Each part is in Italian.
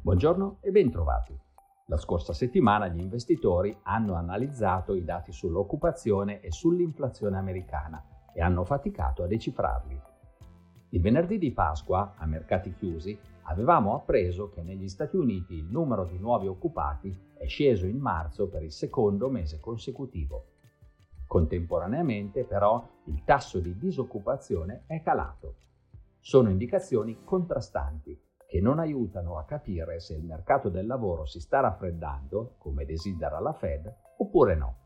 Buongiorno e bentrovati. La scorsa settimana gli investitori hanno analizzato i dati sull'occupazione e sull'inflazione americana e hanno faticato a decifrarli. Il venerdì di Pasqua, a mercati chiusi, avevamo appreso che negli Stati Uniti il numero di nuovi occupati è sceso in marzo per il secondo mese consecutivo. Contemporaneamente però il tasso di disoccupazione è calato. Sono indicazioni contrastanti che non aiutano a capire se il mercato del lavoro si sta raffreddando, come desidera la Fed, oppure no.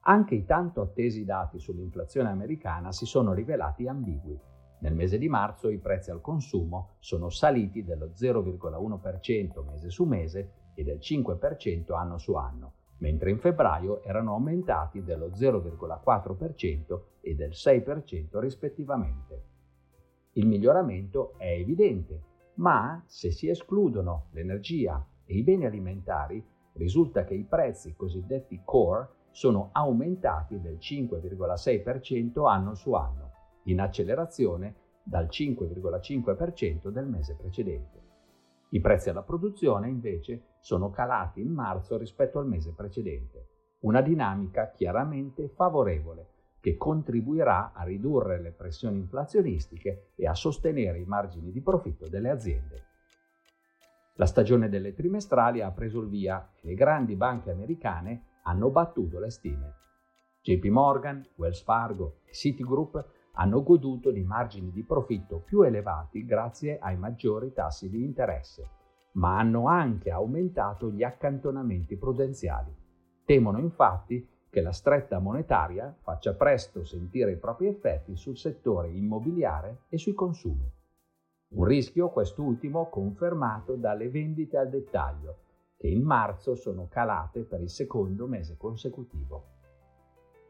Anche i tanto attesi dati sull'inflazione americana si sono rivelati ambigui. Nel mese di marzo i prezzi al consumo sono saliti dello 0,1% mese su mese e del 5% anno su anno, mentre in febbraio erano aumentati dello 0,4% e del 6% rispettivamente. Il miglioramento è evidente ma se si escludono l'energia e i beni alimentari, risulta che i prezzi cosiddetti core sono aumentati del 5,6% anno su anno, in accelerazione dal 5,5% del mese precedente. I prezzi alla produzione invece sono calati in marzo rispetto al mese precedente, una dinamica chiaramente favorevole che contribuirà a ridurre le pressioni inflazionistiche e a sostenere i margini di profitto delle aziende. La stagione delle trimestrali ha preso il via e le grandi banche americane hanno battuto le stime. JP Morgan, Wells Fargo e Citigroup hanno goduto di margini di profitto più elevati grazie ai maggiori tassi di interesse, ma hanno anche aumentato gli accantonamenti prudenziali. Temono infatti che la stretta monetaria faccia presto sentire i propri effetti sul settore immobiliare e sui consumi. Un rischio quest'ultimo confermato dalle vendite al dettaglio, che in marzo sono calate per il secondo mese consecutivo.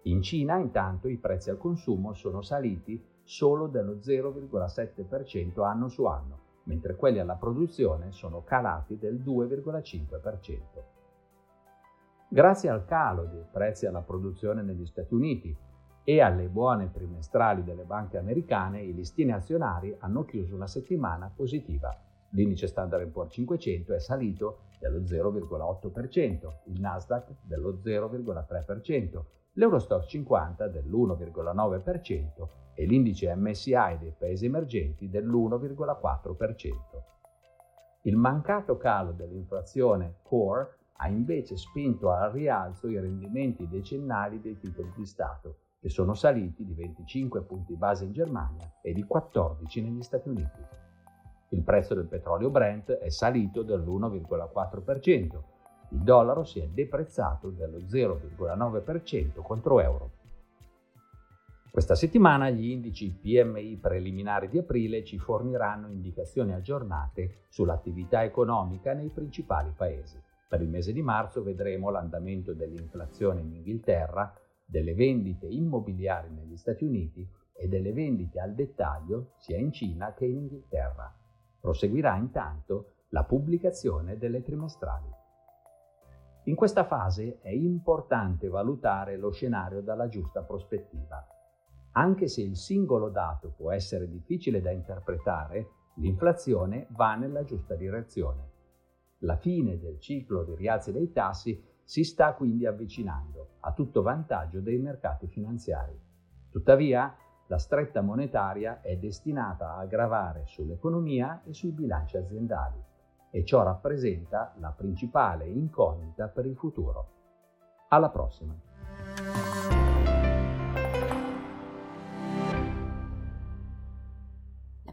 In Cina, intanto, i prezzi al consumo sono saliti solo dello 0,7% anno su anno, mentre quelli alla produzione sono calati del 2,5%. Grazie al calo dei prezzi alla produzione negli Stati Uniti e alle buone trimestrali delle banche americane, i listini azionari hanno chiuso una settimana positiva. L'indice Standard Poor's 500 è salito dello 0,8%, il Nasdaq dello 0,3%, l'Eurostock 50 dell'1,9% e l'indice MSI dei paesi emergenti dell'1,4%. Il mancato calo dell'inflazione core ha invece spinto al rialzo i rendimenti decennali dei titoli di Stato, che sono saliti di 25 punti base in Germania e di 14 negli Stati Uniti. Il prezzo del petrolio Brent è salito dell'1,4%, il dollaro si è deprezzato dello 0,9% contro euro. Questa settimana gli indici PMI preliminari di aprile ci forniranno indicazioni aggiornate sull'attività economica nei principali paesi. Per il mese di marzo vedremo l'andamento dell'inflazione in Inghilterra, delle vendite immobiliari negli Stati Uniti e delle vendite al dettaglio sia in Cina che in Inghilterra. Proseguirà intanto la pubblicazione delle trimestrali. In questa fase è importante valutare lo scenario dalla giusta prospettiva. Anche se il singolo dato può essere difficile da interpretare, l'inflazione va nella giusta direzione. La fine del ciclo di rialzi dei tassi si sta quindi avvicinando, a tutto vantaggio dei mercati finanziari. Tuttavia, la stretta monetaria è destinata a gravare sull'economia e sui bilanci aziendali e ciò rappresenta la principale incognita per il futuro. Alla prossima!